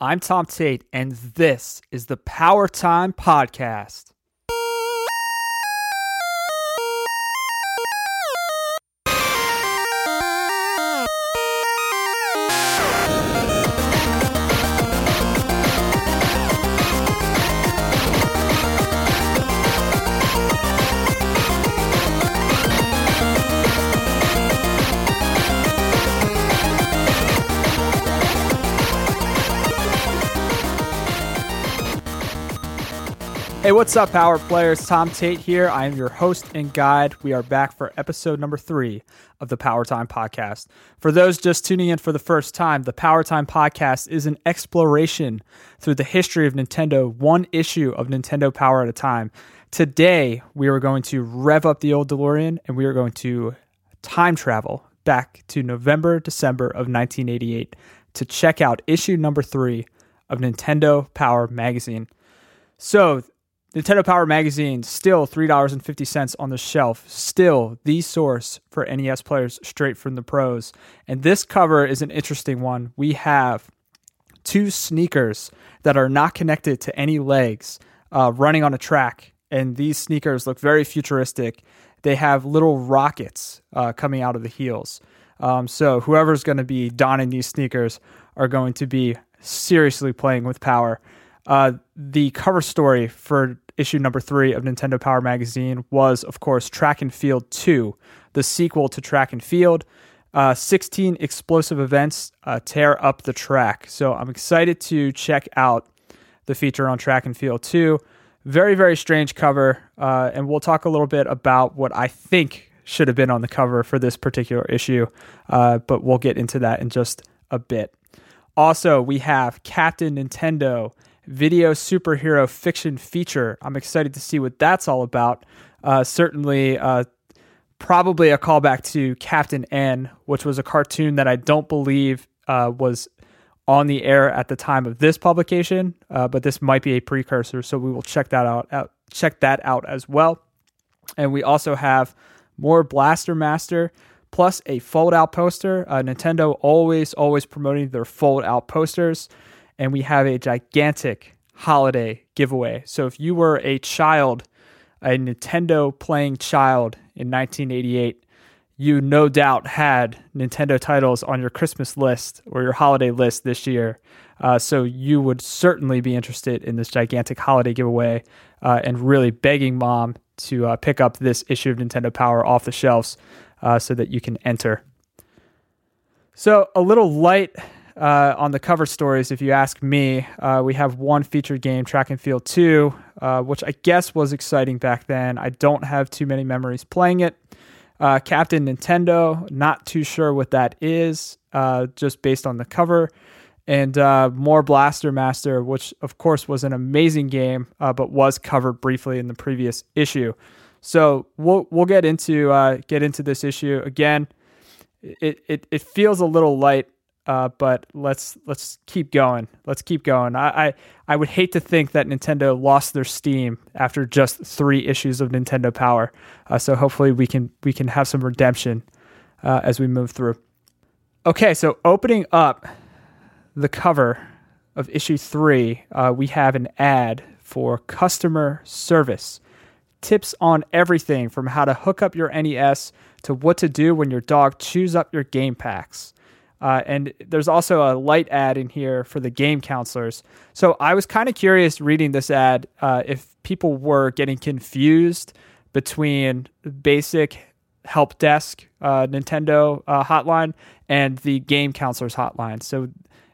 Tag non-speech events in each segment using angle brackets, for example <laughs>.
I'm Tom Tate, and this is the Power Time Podcast. Hey, what's up, Power Players? Tom Tate here. I am your host and guide. We are back for episode number three of the Power Time Podcast. For those just tuning in for the first time, the Power Time Podcast is an exploration through the history of Nintendo, one issue of Nintendo Power at a time. Today, we are going to rev up the old DeLorean and we are going to time travel back to November, December of 1988 to check out issue number three of Nintendo Power Magazine. So, Nintendo Power Magazine, still $3.50 on the shelf, still the source for NES players straight from the pros. And this cover is an interesting one. We have two sneakers that are not connected to any legs uh, running on a track. And these sneakers look very futuristic. They have little rockets uh, coming out of the heels. Um, so, whoever's going to be donning these sneakers are going to be seriously playing with power. Uh, the cover story for issue number three of Nintendo Power Magazine was, of course, Track and Field 2, the sequel to Track and Field. Uh, 16 explosive events uh, tear up the track. So I'm excited to check out the feature on Track and Field 2. Very, very strange cover. Uh, and we'll talk a little bit about what I think should have been on the cover for this particular issue. Uh, but we'll get into that in just a bit. Also, we have Captain Nintendo video superhero fiction feature. I'm excited to see what that's all about. Uh, certainly, uh, probably a callback to Captain N, which was a cartoon that I don't believe uh, was on the air at the time of this publication, uh, but this might be a precursor. So we will check that out, out check that out as well. And we also have more Blaster Master plus a fold out poster. Uh, Nintendo always, always promoting their fold out posters and we have a gigantic holiday giveaway. So if you were a child, a Nintendo playing child in 1988, you no doubt had Nintendo titles on your Christmas list or your holiday list this year. Uh, so you would certainly be interested in this gigantic holiday giveaway uh, and really begging mom to uh, pick up this issue of Nintendo Power off the shelves uh, so that you can enter. So a little light uh, on the cover stories, if you ask me, uh, we have one featured game, Track and Field 2, uh, which I guess was exciting back then. I don't have too many memories playing it. Uh, Captain Nintendo, not too sure what that is, uh, just based on the cover. And uh, more Blaster Master, which of course was an amazing game, but was covered briefly in the previous issue. So we'll we'll get into get into this issue again. It, it it feels a little light uh, but let's let's keep going. Let's keep going. I, I, I would hate to think that Nintendo lost their steam after just three issues of Nintendo Power. Uh, so hopefully we can we can have some redemption uh, as we move through. Okay, so opening up the cover of issue three, uh, we have an ad for customer service. Tips on everything from how to hook up your NES to what to do when your dog chews up your game packs. Uh, and there's also a light ad in here for the game counselors. So I was kind of curious reading this ad uh, if people were getting confused between basic help desk uh, Nintendo uh, hotline and the game counselors hotline. So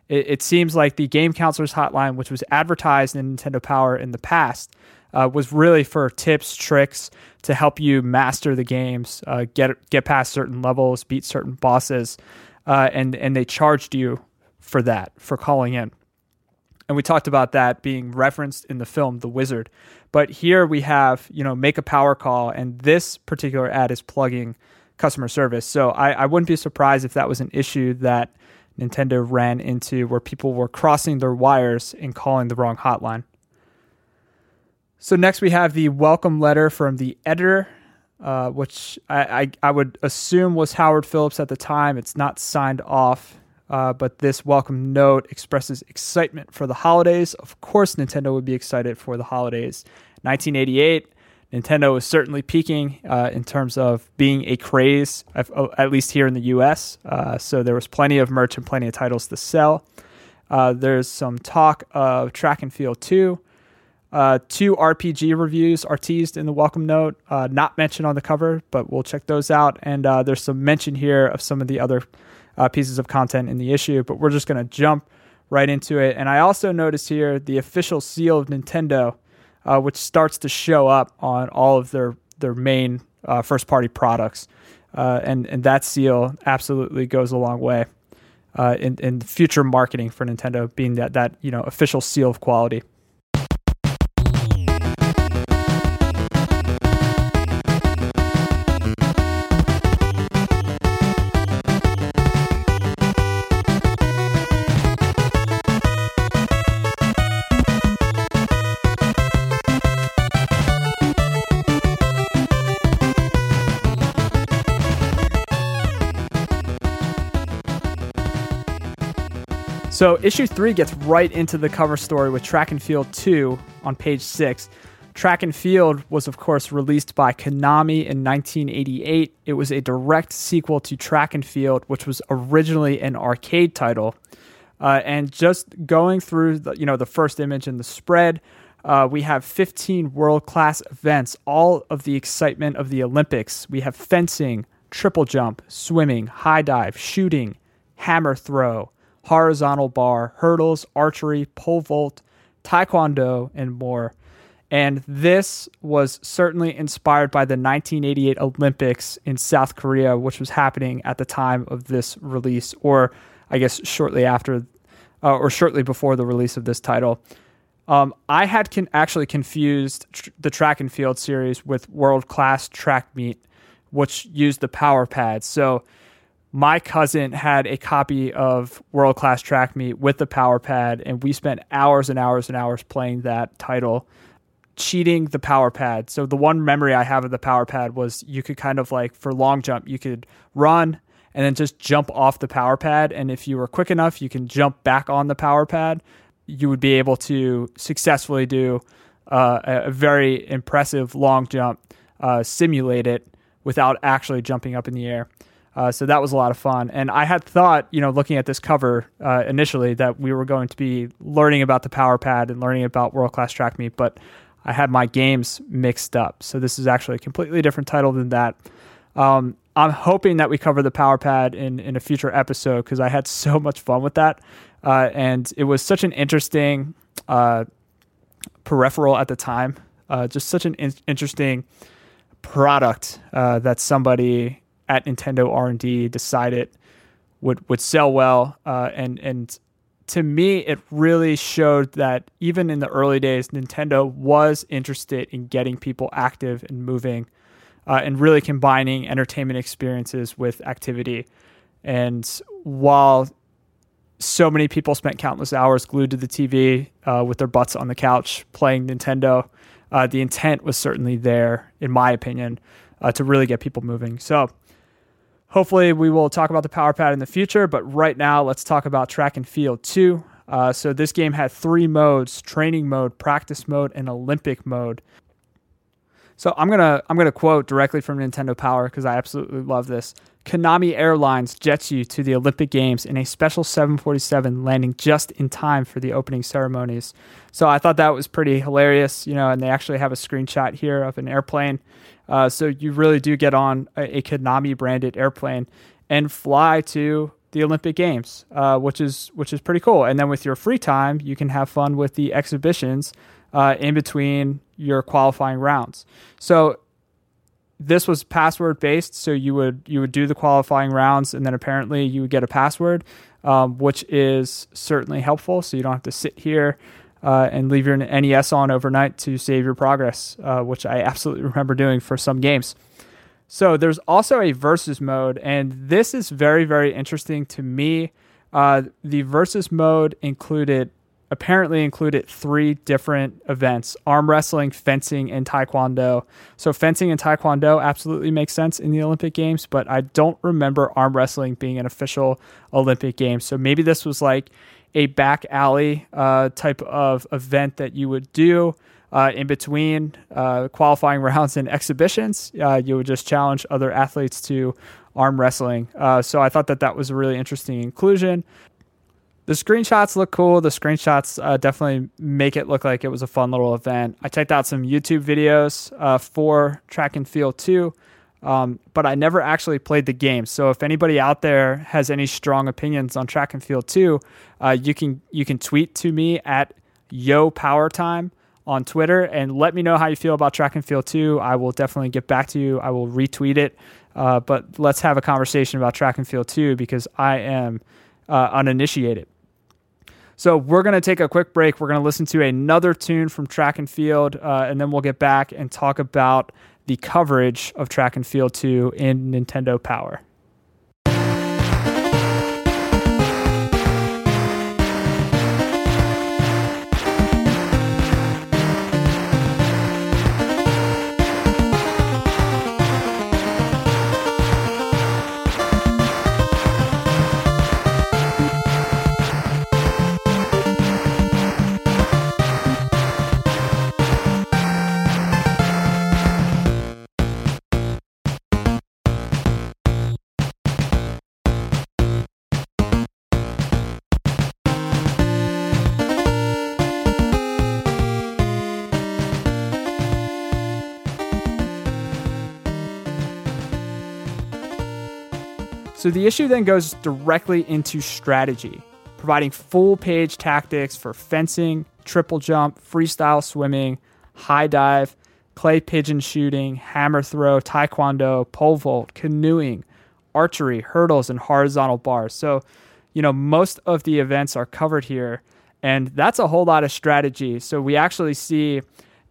it, it, seems like the game counselors hotline, which was advertised in Nintendo Power in the past, uh, was really for tips, tricks to help you master the games, uh, get get past certain levels, beat certain bosses uh, and and they charged you for that for calling in. And we talked about that being referenced in the film The Wizard. But here we have, you know, make a power call, and this particular ad is plugging customer service. So I, I wouldn't be surprised if that was an issue that Nintendo ran into where people were crossing their wires and calling the wrong hotline. So next we have the welcome letter from the editor uh, which I, I, I, would assume was Howard Phillips at the time. It's not signed off Uh, but this welcome note expresses excitement for the holidays. Of course, Nintendo would be excited for the holidays. 1988, Nintendo was certainly peaking uh, in terms of being a craze, oh, at least here in the US. Uh, so there was plenty of merch and plenty of titles to sell. Uh, there's some talk of Track and Field 2. Uh, two RPG reviews are teased in the welcome note, uh, not mentioned on the cover, but we'll check those out. And uh, there's some mention here of some of the other pieces of content in the issue, but we're just going to jump right into it. And I also noticed here the official seal of Nintendo uh, which starts to show up on all of their their main uh, first party products, uh, and and that seal absolutely goes a long way uh, in in future marketing for Nintendo, being that that you know official seal of quality. So, issue three gets right into the cover story with Track and Field 2 on page six. Track and Field was, of course, released by Konami in 1988. It was a direct sequel to Track and Field, which was originally an arcade title. Uh, and just going through the, you know, the first image in the spread, uh, we have 15 world class events, all of the excitement of the Olympics. We have fencing, triple jump, swimming, high dive, shooting, hammer throw, horizontal bar, hurdles, archery, pole vault, taekwondo, and more. And this was certainly inspired by the 1988 Olympics in South Korea, which was happening at the time of this release, or I guess shortly after, uh, or shortly before the release of this title. Um, I had con- actually confused tr- the track and field series with world class track meet, which used the power pads. So my cousin had a copy of World Class Track Meet with the power pad, and we spent hours and hours and hours playing that title, cheating the power pad. So the one memory I have of the power pad was you could kind of like for long jump, you could run and then just jump off the power pad, and if you were quick enough, you can jump back on the power pad. You would be able to successfully do uh, a very impressive long jump, uh, simulate it without actually jumping up in the air. Uh, so that was a lot of fun. And I had thought, you know, looking at this cover uh, initially, that we were going to be learning about the Power Pad and learning about World Class Track Meet, but I had my games mixed up. So this is actually a completely different title than that. Um, I'm hoping that we cover the Power Pad in, in a future episode because I had <laughs> so much fun with that. Uh, and it was such an interesting uh, peripheral at the time, uh, just such an in- interesting product uh, that somebody at Nintendo R and D decided would would sell well, uh, and and to me, it really showed that even in the early days, Nintendo was interested in getting people active and moving, uh, and really combining entertainment experiences with activity. And while so many people spent countless hours glued to the TV uh, with their butts on the couch playing Nintendo, uh, the intent was certainly there, in my opinion, uh, to really get people moving. So Hopefully, we will talk about the Power Pad in the future, but right now, let's talk about Track and Field 2. Uh, so, this game had three modes training mode, practice mode, and Olympic mode. So I'm gonna I'm gonna quote directly from Nintendo Power because I absolutely love this. Konami Airlines jets you to the Olympic Games in a special 747 landing just in time for the opening ceremonies. So I thought that was pretty hilarious, you know, and they actually have a screenshot here of an airplane uh, so you really do get on a, a, Konami branded airplane and fly to the Olympic Games, uh, which is which is pretty cool. And then with your free time, you can have fun with the exhibitions uh, in between your qualifying rounds. So this was password based, so you would you would do the qualifying rounds, and then apparently you would get a password, um, which is certainly helpful. So you don't have to sit here uh, and leave your NES on overnight to save your progress, uh, which I absolutely <laughs> remember doing for some games. So there's also a versus mode, and this is very, very interesting to me. Uh, the versus mode included apparently included three different events arm wrestling, fencing, and taekwondo. So, fencing and taekwondo absolutely makes sense in the Olympic Games, but I don't remember arm wrestling being an official Olympic game. So, maybe this was like a back alley uh, type of event that you would do. Uh, in between uh, qualifying <laughs> rounds and exhibitions, uh, you would just challenge other athletes to arm wrestling. Uh, so I thought that that was a really interesting inclusion the screenshots look cool. The screenshots uh, definitely make it look like it was a fun little event. I checked out some YouTube videos for track and field too, um, but I never actually played the game. So if anybody out there has any strong opinions on track and field two, uh, you can you can tweet to me at Yo Power Time on Twitter and let me know how you feel about track and field two. I will definitely get back to you. I will retweet it. Uh, but let's have a conversation about track and field two because I am uh, uninitiated. So we're going to take a quick break. We're going to listen to another tune from track and field, uh, and then we'll get back and talk about the coverage of track and field 2 in Nintendo Power. So the issue then goes directly into strategy, providing full page tactics for fencing, triple jump, freestyle swimming, high dive, clay pigeon shooting, hammer throw, taekwondo, pole vault, canoeing, archery, hurdles, and horizontal bars. So, you know, most of the events are covered here, and that's a whole lot of strategy. So we actually see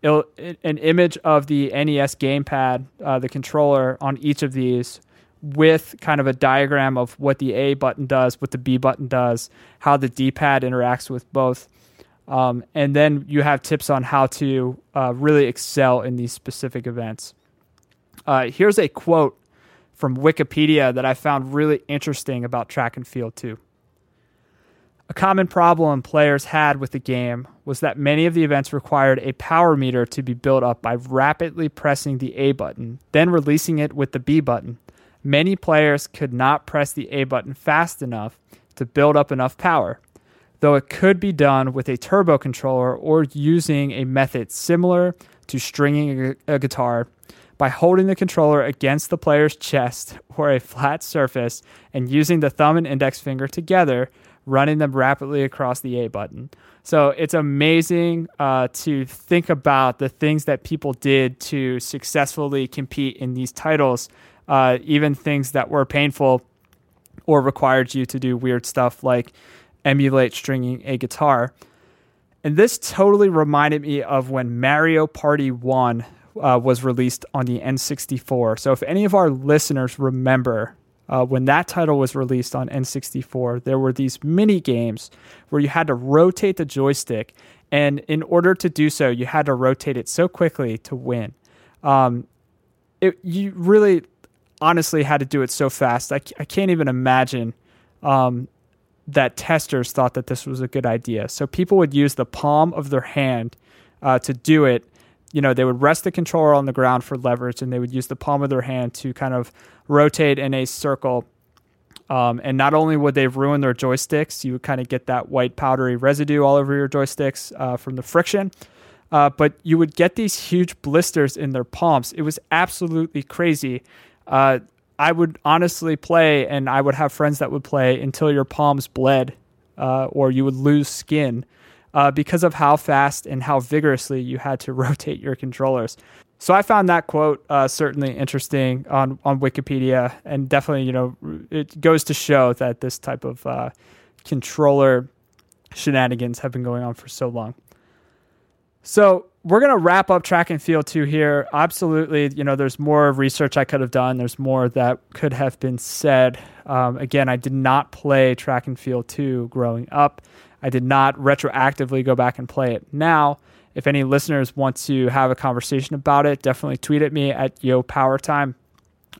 an image of the NES gamepad, uh, the controller on each of these with kind of a diagram of what the A button does, what the B button does, how the D pad interacts with both. Um, and then you have tips on how to uh, really excel in these specific events. Uh, here's a quote from Wikipedia that I found really interesting about track and field, too. A common problem players had with the game was that many of the events required a power meter to be built up by rapidly pressing the A button, then releasing it with the B button many players could not press the A button fast enough to build up enough power, though it could be done with a turbo controller or using a method similar to stringing a, guitar by holding the controller against the player's chest <laughs> or a flat surface and using the thumb and index finger together, running them rapidly across the A button. So it's amazing uh, to think about the things that people did to successfully compete in these titles uh, even things that were painful or required you to do weird stuff like emulate stringing a guitar. And this totally reminded me of when Mario Party 1 uh, was released on the N64. So, if any of our listeners remember uh, when that title was released on N64, there were these mini games where you had to rotate the joystick. And in order to do so, you had to rotate it so quickly to win. Um, it, you really honestly had to do it so fast. I, I can't even imagine um, that testers thought that this was a good idea. So people would use the palm of their hand uh, to do it. You know, they would rest the controller on the ground for leverage and they would use the palm of their hand to kind of rotate in a circle. Um, and not only would they ruin their joysticks, you would kind of get that white powdery residue all over your joysticks uh, from the friction. Uh, but you would get these huge blisters in their palms. It was absolutely crazy. Uh, I would honestly play, and I would have friends that would play until your palms bled, uh, or you would lose skin, uh, because of how fast and how vigorously you had to <laughs> rotate your controllers. So I found that quote uh, certainly interesting on on Wikipedia, and definitely, you know, it goes to show that this type of uh, controller shenanigans have been going on for so long. So we're going to wrap up track and field two here. Absolutely, you know, there's more research I could have done. There's more that could have been said. Um, again, I did not play track and field two growing up. I did not retroactively go back and play it. Now, if any listeners want to have a conversation about it, definitely tweet at me at Yo Power Time.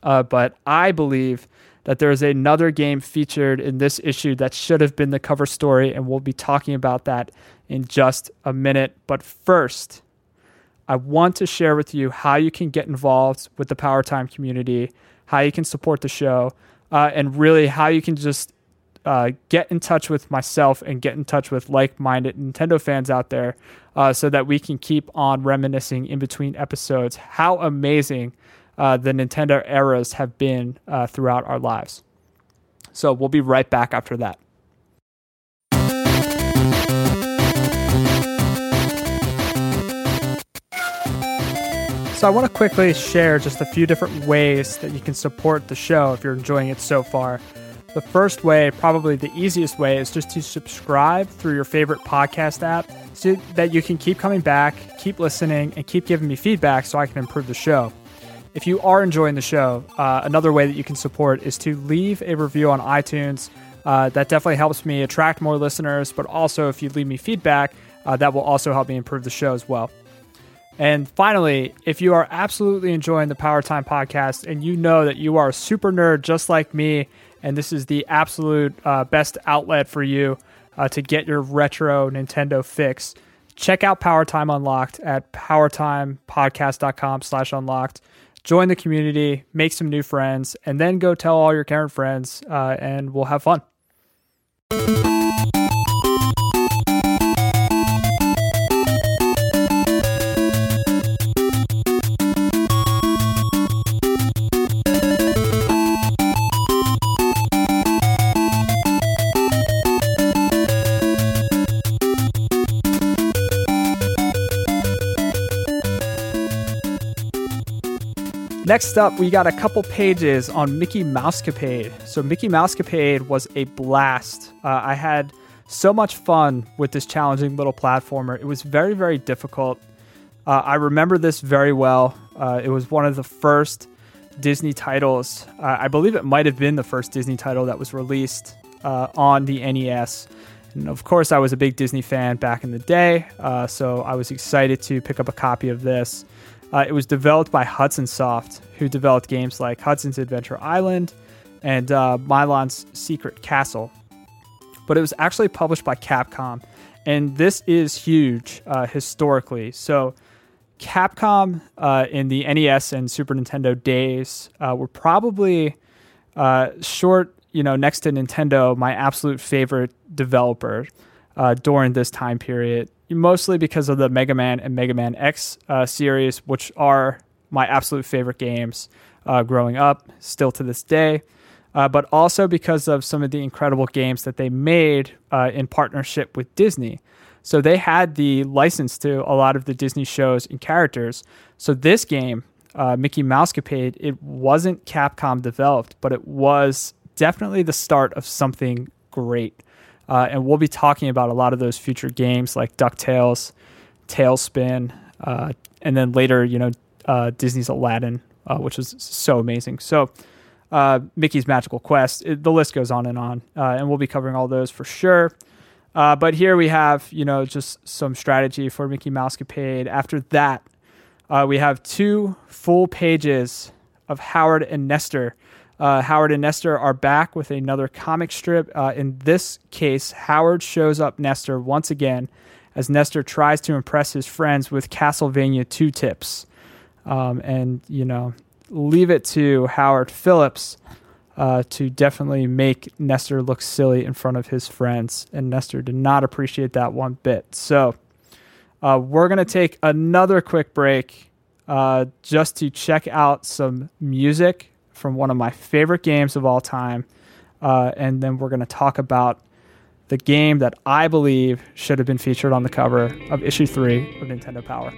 Uh, but I believe that there is another game featured in this issue that should have been the cover story, and we'll be talking about that in just a minute. But first, I want to share with you how you can get involved with the Power Time community, how you can support the show, uh, and really how you can just uh, get in touch with myself and get in touch with like minded Nintendo fans out there uh, so that we can keep on reminiscing in between episodes how amazing uh, the Nintendo eras have been uh, throughout our lives. So we'll be right back after that. So I want to quickly share just a few different ways that you can support the show if you're enjoying it so far. The first way, probably the easiest way, is just to subscribe through your favorite podcast app so that you can keep coming back, keep listening, and keep giving me feedback so I can improve the show. If you are enjoying the show, uh, another way that you can support is to leave a review on iTunes. Uh, that definitely helps me attract more listeners, but also if you leave me feedback, uh, that will also help me improve the show as well. And finally, if you are absolutely enjoying the Power Time podcast and you know that you are a super nerd just like me, and this is the absolute uh, best outlet for you uh, to get your retro Nintendo fix, check out Power Time Unlocked at powertimepodcast.com slash unlocked. Join the community, make some new friends, and then go tell all your current friends, uh, and we'll have fun. Next up, we got a couple pages on Mickey Mousecapade. So, Mickey Mousecapade was a blast. Uh, I had so much fun with this challenging little platformer. It was very, very difficult. Uh, I remember this very well. Uh, it was one of the first Disney titles. Uh, I believe it might have been the first Disney title that was released uh, on the NES. And of course, I was a big Disney fan back in the day, uh, so I was excited to pick up a copy of this. Uh, it was developed by Hudson Soft, who developed games like Hudson's Adventure Island and uh, Milon's Secret Castle. But it was actually published by Capcom, and this is huge uh, historically. So, Capcom uh, in the NES and Super Nintendo days uh, were probably uh, short, you know, next to Nintendo, my absolute favorite developer uh, during this time period mostly because of the Mega Man and Mega Man X uh, series, which are my absolute favorite games uh, growing up, still to this day. Uh, but also because of some of the incredible games that they made uh, in partnership with Disney. So they had the license to a lot of the Disney shows and characters. So this game, uh, Mickey Mousecapade, it wasn't Capcom developed, but it was definitely the start of something great. Uh, and we'll be talking about a lot of those future games like DuckTales, TaleSpin, uh, and then later, you know, uh, Disney's Aladdin, uh, which was so amazing. So, uh, Mickey's Magical Quest, it, the list goes on and on. Uh, and we'll be covering all those for sure. but here we have, you know, just some strategy for Mickey Mousecapade. After that, we have two full pages of Howard and Nestor uh, Howard and Nestor are back with another comic strip. Uh, in this case, Howard shows up Nestor once again as Nestor tries to impress his friends with Castlevania 2 tips. Um, and, you know, leave it to Howard Phillips uh, to definitely make Nestor look silly in front of his friends. And Nestor did not appreciate that one bit. So uh, we're going to take another quick break uh, just to check out some music from one of my favorite games of all time. Uh, and then we're going to talk about the game that I believe should have been featured on the cover of issue three of Nintendo Power.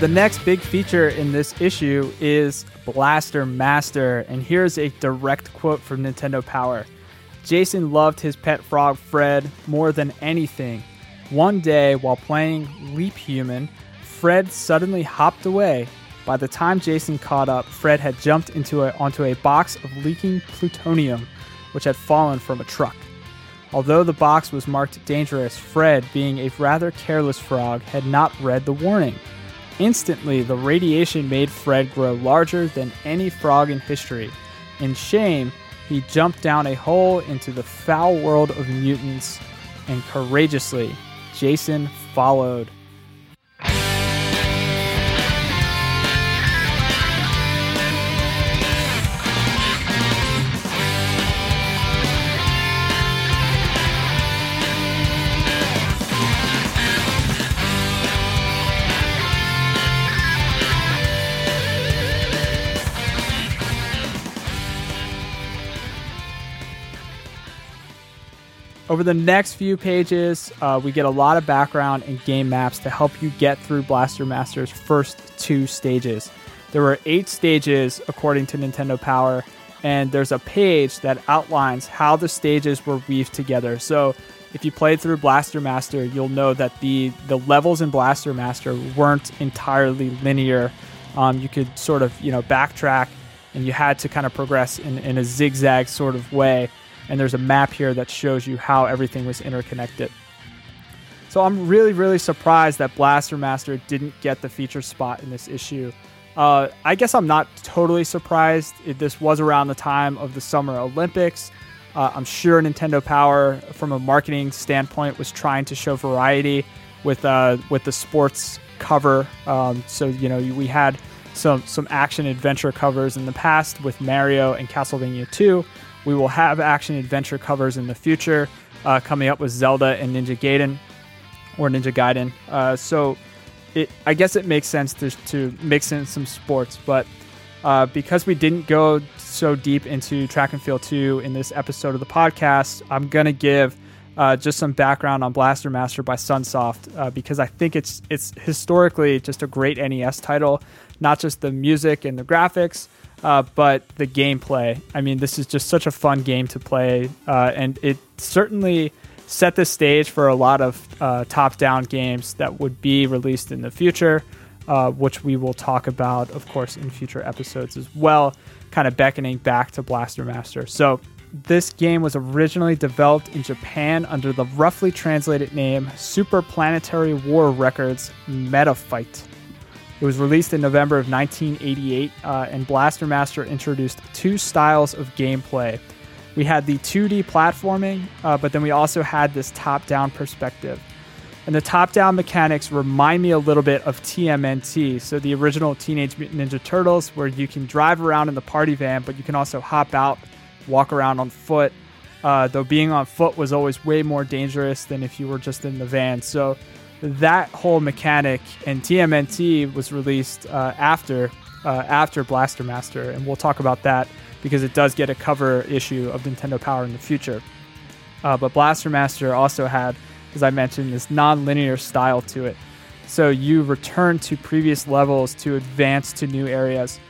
The next big feature in this issue is Blaster Master, and here's a direct quote from Nintendo Power. Jason loved his pet frog Fred more than anything. One day, while playing Leap Human, Fred suddenly hopped away. By the time Jason caught up, Fred had jumped into a, onto a box of leaking plutonium, which had fallen from a truck. Although the box was marked dangerous, Fred, being a rather careless frog, had not read the warning. Instantly, the radiation made Fred grow larger than any frog in history. In shame, he jumped down a hole into the foul world of mutants, and courageously, Jason followed. Over the next few pages, uh, we get a lot of background and game maps to help you get through Blaster Master's first two stages. There were eight stages according to Nintendo Power, and there's a page that outlines how the stages were weaved together. So if you played through Blaster Master, you'll know that the the levels in Blaster Master weren't entirely linear. Um, you could sort of you know backtrack, and you had to kind of progress in, in a zigzag sort of way and there's a map here that shows you how everything was interconnected. So I'm really, really surprised that Blaster Master didn't get the feature spot in this issue. Uh, I guess I'm not totally surprised. This was around the time of the Summer Olympics. Uh, I'm sure Nintendo Power, from a marketing standpoint, was trying to show variety with uh, with the sports cover. Um, so you know we had some some action adventure covers in the past with Mario and Castlevania 2. We will have action adventure covers in the future uh, coming up with Zelda and Ninja Gaiden or Ninja Gaiden. Uh, so it, I guess it makes sense to, to mix in some sports, but uh, because we didn't go so deep into track and field 2 in this episode of the podcast, I'm to give uh, just some background on Blaster Master by Sunsoft uh, because I think it's it's historically just a great NES title, not just the music and the graphics, uh, but the gameplay. I mean, this is just such a fun game to play, uh, and it certainly set the stage for a lot of uh, top-down games that would be released in the future, uh, which we will talk about, of course, in future episodes as well. Kind of beckoning back to Blaster Master. So. This game was originally developed in Japan under the roughly translated name Super Planetary War Records Metafight. It was released in November of 1988, uh, and Blaster Master introduced two styles of gameplay. We had the 2D platforming, uh, but then we also had this top down perspective. And the top down mechanics remind me a little bit of TMNT, so the original Teenage Mutant Ninja Turtles, where you can drive around in the party van, but you can also hop out, walk around on foot. Uh, though being on foot was always way more dangerous than if you were just in the van. So that whole mechanic and TMNT was released uh, after uh, after Blaster Master, and we'll talk about that because it does get a cover issue of Nintendo Power in the future. Uh, but Blaster Master also had, as I mentioned, this non-linear style to it. So you return to previous levels to advance to new areas.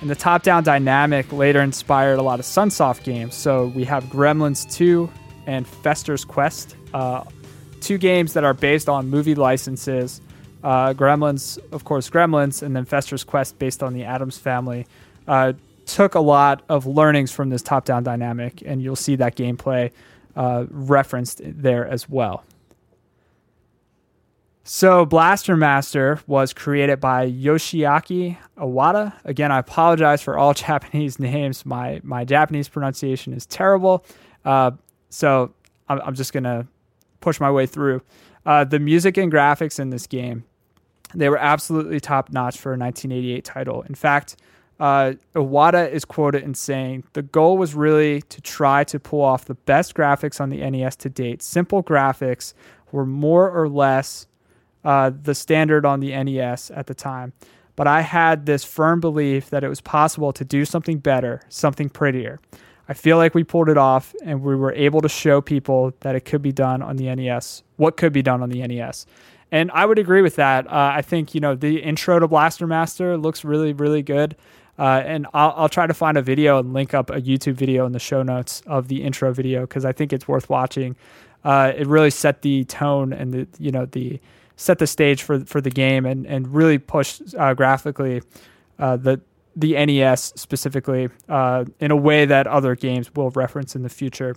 And the top-down dynamic later inspired a lot of Sunsoft games. So we have Gremlins 2 and Fester's Quest, uh, two games that are based on movie licenses. Uh, Gremlins, of course, Gremlins, and then Fester's Quest, based on the Addams family, uh, took a lot of learnings from this top-down dynamic, and you'll see that gameplay uh, referenced there as well. So, Blaster Master was created by Yoshiaki Iwata. Again, I apologize for all <laughs> Japanese names. My my Japanese pronunciation is terrible. Uh, so, I'm, I'm just gonna push my way through. Uh, the music and graphics in this game, they were absolutely top notch for a 1988 title. In fact, uh, Iwata is quoted in saying, The goal was really to try to pull off the best graphics on the NES to date. Simple graphics were more or less uh, the standard on the NES at the time. But I had this firm belief that it was possible to do something better, something prettier. I feel like we pulled it off and we were able to show people that it could be done on the NES, what could be done on the NES. And I would agree with that. Uh, I think you know the intro to Blaster Master looks really really good. Uh, and I'll, I'll, try to find a video and link up a YouTube video in the show notes of the intro video because I think it's worth watching. Uh, it really set the tone and the you know the set the stage for for the game and and really pushed uh, graphically uh, the the NES specifically uh, in a way that other games will reference in the future.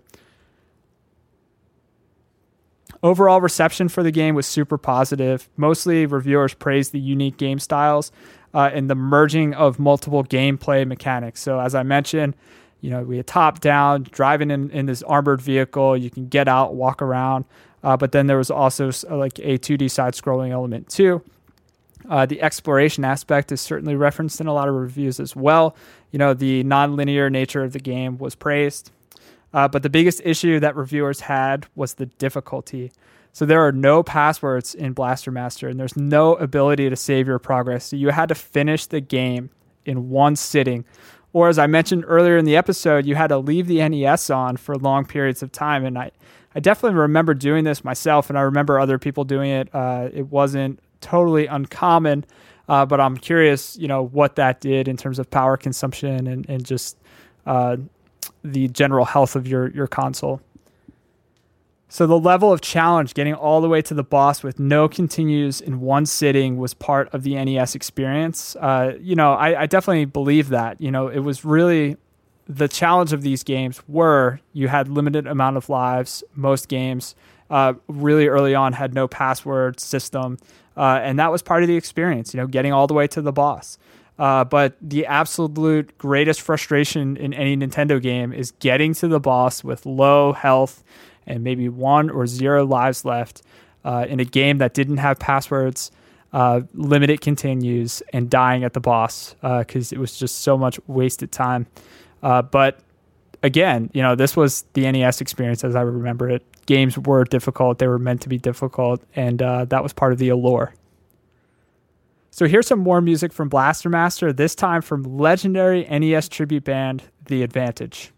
Overall reception for the game was super positive. Mostly reviewers praised the unique game styles uh, and the merging of multiple gameplay mechanics. So as I mentioned, you know, we had top down, driving in, in this armored vehicle. You can get out, walk around. Uh, but then there was also like a 2D side scrolling element too. Uh, the exploration aspect is certainly referenced in a lot of reviews as well. You know, the non-linear nature of the game was praised. Uh, but the biggest issue that reviewers had was the difficulty. So there are no passwords in Blaster Master, and there's no ability to save your progress. So you had to finish the game in one sitting. Or as I mentioned earlier in the episode, you had to leave the NES on for long periods of time. And I, I definitely remember doing this myself, and I remember other people doing it. Uh, it wasn't totally uncommon, uh, but I'm curious, you know, what that did in terms of power consumption and, and just uh, the general health of your your console. So the level of challenge, getting all the way to the boss with no continues in one sitting, was part of the NES experience. Uh, you know, I, I definitely believe that. You know, it was really the challenge of these games were you had limited amount of lives. Most games, uh, really early on, had no password system, uh, and that was part of the experience. You know, getting all the way to the boss. Uh, but the absolute greatest frustration in any Nintendo game is getting to the boss with low health and maybe one or zero lives left uh, in a game that didn't have passwords, uh, limited continues, and dying at the boss because uh, it was just so much wasted time. Uh, but again, you know, this was the NES experience as I remember it. Games were difficult; they were meant to be difficult, and uh, that was part of the allure. So here's some more music from Blaster Master, this time from legendary NES tribute band The Advantage.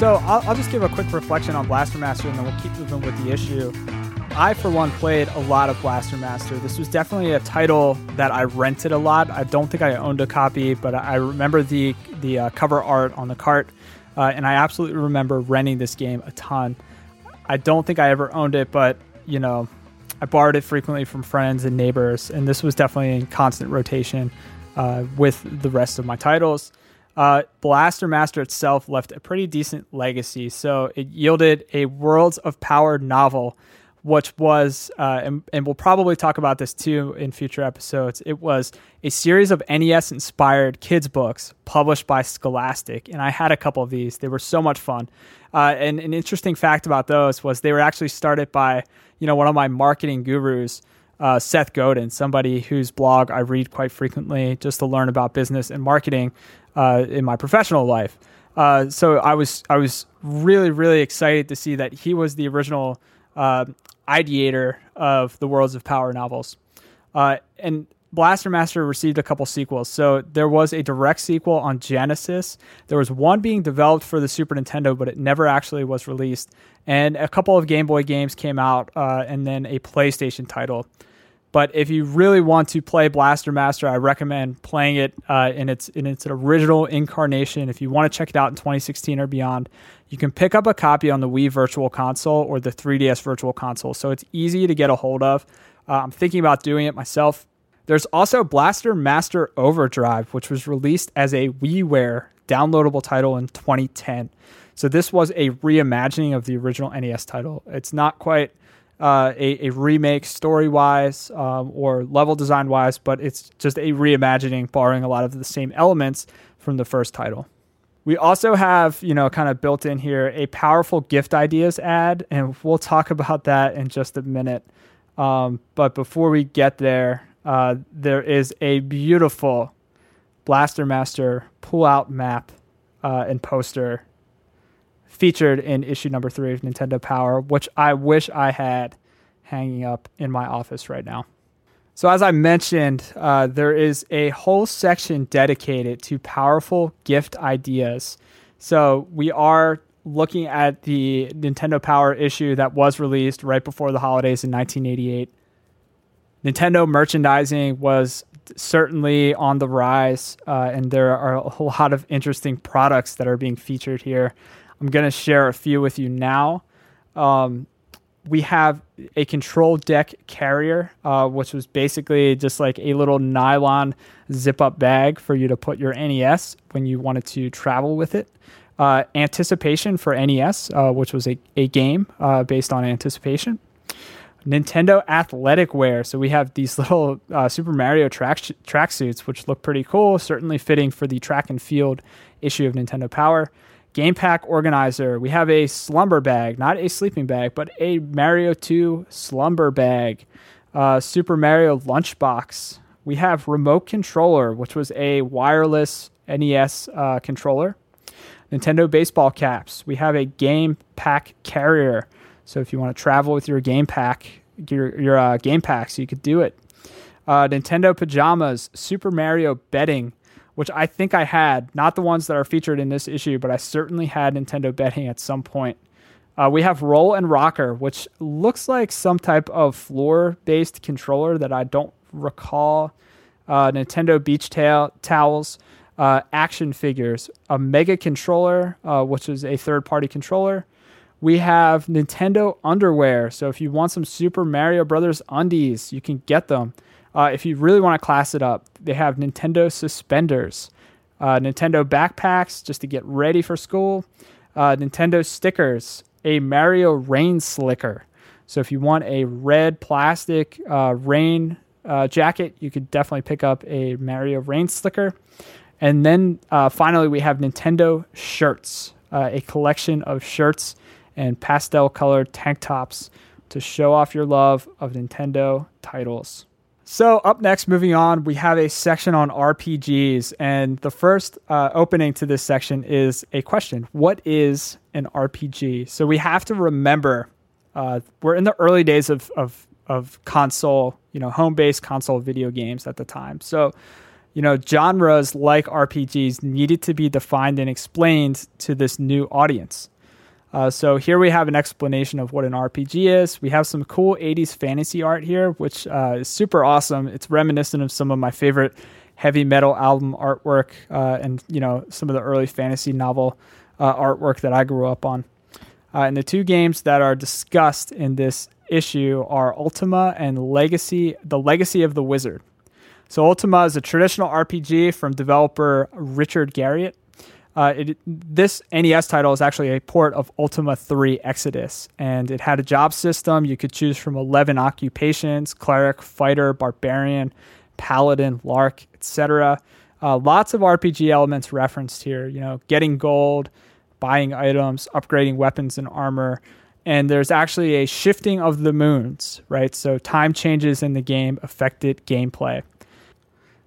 So I'll, I'll, just give a quick reflection on Blaster Master, and then we'll keep moving with the issue. I, for one, played a lot of Blaster Master. This was definitely a title that I rented a lot. I don't think I owned a copy, but I remember the the uh, cover art on the cart, uh, and I absolutely remember renting this game a ton. I don't think I ever owned it, but you know, I borrowed it frequently from friends and neighbors, and this was definitely in constant rotation uh, with the rest of my titles. Uh, Blaster Master itself left a pretty decent legacy. So it yielded a Worlds of Power novel, which was, uh, and, and, we'll probably talk about this too in future episodes. It was a series of NES inspired kids' books published by Scholastic. And I had a couple of these, they were so much fun. Uh, and an interesting fact about those was they were actually started by, you know, one of my marketing gurus. Uh, Seth Godin, somebody whose blog I read quite frequently just to learn about business and marketing uh, in my professional life. Uh, so I was I was really really excited to see that he was the original uh, ideator of the Worlds of Power novels, uh, and Blaster Master received a couple sequels. So there was a direct sequel on Genesis. There was one being developed for the Super Nintendo, but it never actually was released. And a couple of Game Boy games came out, uh, and then a PlayStation title. But if you really want to play Blaster Master, I recommend playing it uh, in its in its original incarnation. If you want to check it out in 2016 or beyond, you can pick up a copy on the Wii Virtual Console or the 3DS Virtual Console. So it's easy to get a hold of. Uh, I'm thinking about doing it myself. There's also Blaster Master Overdrive, which was released as a WiiWare downloadable title in 2010. So this was a reimagining of the original NES title. It's not quite uh, a, a, remake story wise um, or level design wise, but it's just a reimagining, borrowing a lot of the same elements from the first title. We also have, you know, kind of built in here a powerful gift ideas ad, and we'll talk about that in just a minute. Um, but before we get there, uh, there is a beautiful Blaster Master pull out map uh, and poster featured in issue number three of Nintendo Power, which I wish I had hanging up in my office right now. So, as I mentioned, uh, there is a whole section dedicated to powerful gift ideas. So, we are looking at the Nintendo Power issue that was released right before the holidays in 1988. Nintendo merchandising was certainly on the rise, uh, and there are a whole lot of interesting products that are being featured here. I'm going to share a few with you now. Um, we have a control deck carrier, uh, which was basically just like a little nylon zip up bag for you to put your NES when you wanted to travel with it. Uh, anticipation for NES, uh, which was a, a game uh, based on anticipation. Nintendo athletic wear. So we have these <laughs> little uh, Super Mario track sh- track suits, which look pretty cool, certainly fitting for the track and field issue of Nintendo Power. Game pack organizer. We have a slumber bag, not a sleeping bag, but a Mario 2 slumber bag. Uh, Super Mario lunchbox. We have remote controller, which was a wireless NES uh, controller. Nintendo baseball caps. We have a game pack carrier. So if you want to travel with your game pack, your your uh, game packs, you could do it. Uh, Nintendo pajamas, Super Mario bedding, which I think I had, not the ones that are featured in this issue, but I certainly had Nintendo bedding at some point. Uh, we have Roll and Rocker, which looks like some type of floor based controller that I don't recall. Uh, Nintendo beach tail, towels, uh, action figures, a Mega controller, uh, which is a third party controller. We have Nintendo underwear. So if you want some Super Mario Brothers undies, you can get them. Uh, if you really want to class it up, they have Nintendo suspenders, uh, Nintendo backpacks just to get ready for school, uh, Nintendo stickers, a Mario rain slicker. So if you want a red plastic uh, rain uh, jacket, you could definitely pick up a Mario rain slicker. And then uh, finally, we have Nintendo shirts, a collection of shirts and pastel colored tank tops to show off your love of Nintendo titles. So, up next, moving on, we have a section on RPGs. And the first uh, opening to this section is a question What is an RPG? So, we have to remember uh, we're in the early days of, of, of console, you know, home based console video games at the time. So, you know, genres like RPGs needed to be defined and explained to this new audience. Uh, so here we have an explanation of what an RPG is. We have some cool 80s fantasy art here, which uh, is super awesome. It's reminiscent of some of my favorite heavy metal album artwork uh, and you know some of the early fantasy novel uh, artwork that I grew up on. Uh, and the two games that are discussed in this issue are Ultima and Legacy: The Legacy of the Wizard. So Ultima is a traditional RPG from developer Richard Garriott. Uh, it, this NES title is actually a port of Ultima 3 Exodus, and it had a job system. You could choose from 11 occupations cleric, fighter, barbarian, paladin, lark, etc. Uh, lots of RPG elements referenced here, you know, getting gold, buying items, upgrading weapons and armor. And there's actually a shifting of the moons, right? So time changes in the game affected gameplay.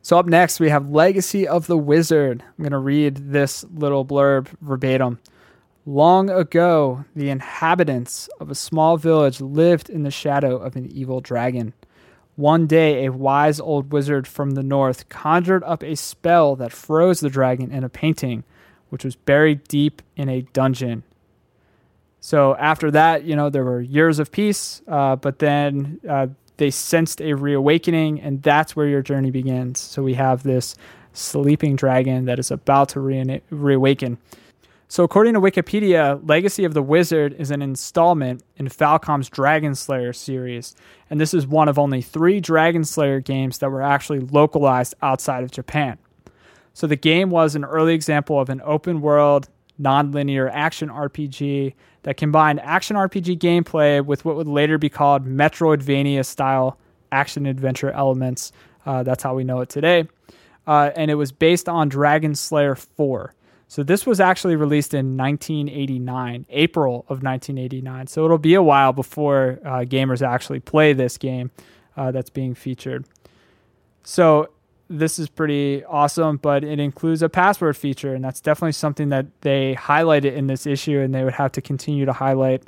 So, up next, we have Legacy of the Wizard. I'm going to read this little blurb verbatim. Long ago, the inhabitants of a small village lived in the shadow of an evil dragon. One day, a wise old wizard from the north conjured up a spell that froze the dragon in a painting, which was buried deep in a dungeon. So, after that, you know, there were years of peace, uh, but then uh, they sensed a reawakening, and that's where your journey begins. So we have this sleeping dragon that is about to re- reawaken. So, according to Wikipedia, Legacy of the Wizard is an installment in Falcom's Dragon Slayer series, and this is one of only three Dragon Slayer games that were actually localized outside of Japan. So, the game was an early example of an open world, non-linear action RPG that combined action RPG gameplay with what would later be called Metroidvania style action adventure elements. Uh, that's how we know it today. Uh, and it was based on Dragon Slayer 4. So this was actually released in 1989, April of 1989. So it'll be a while before uh, gamers actually play this game uh, that's being featured. So this is pretty awesome, but it includes a password feature, and that's definitely something that they highlighted in this issue, and they would have to continue to highlight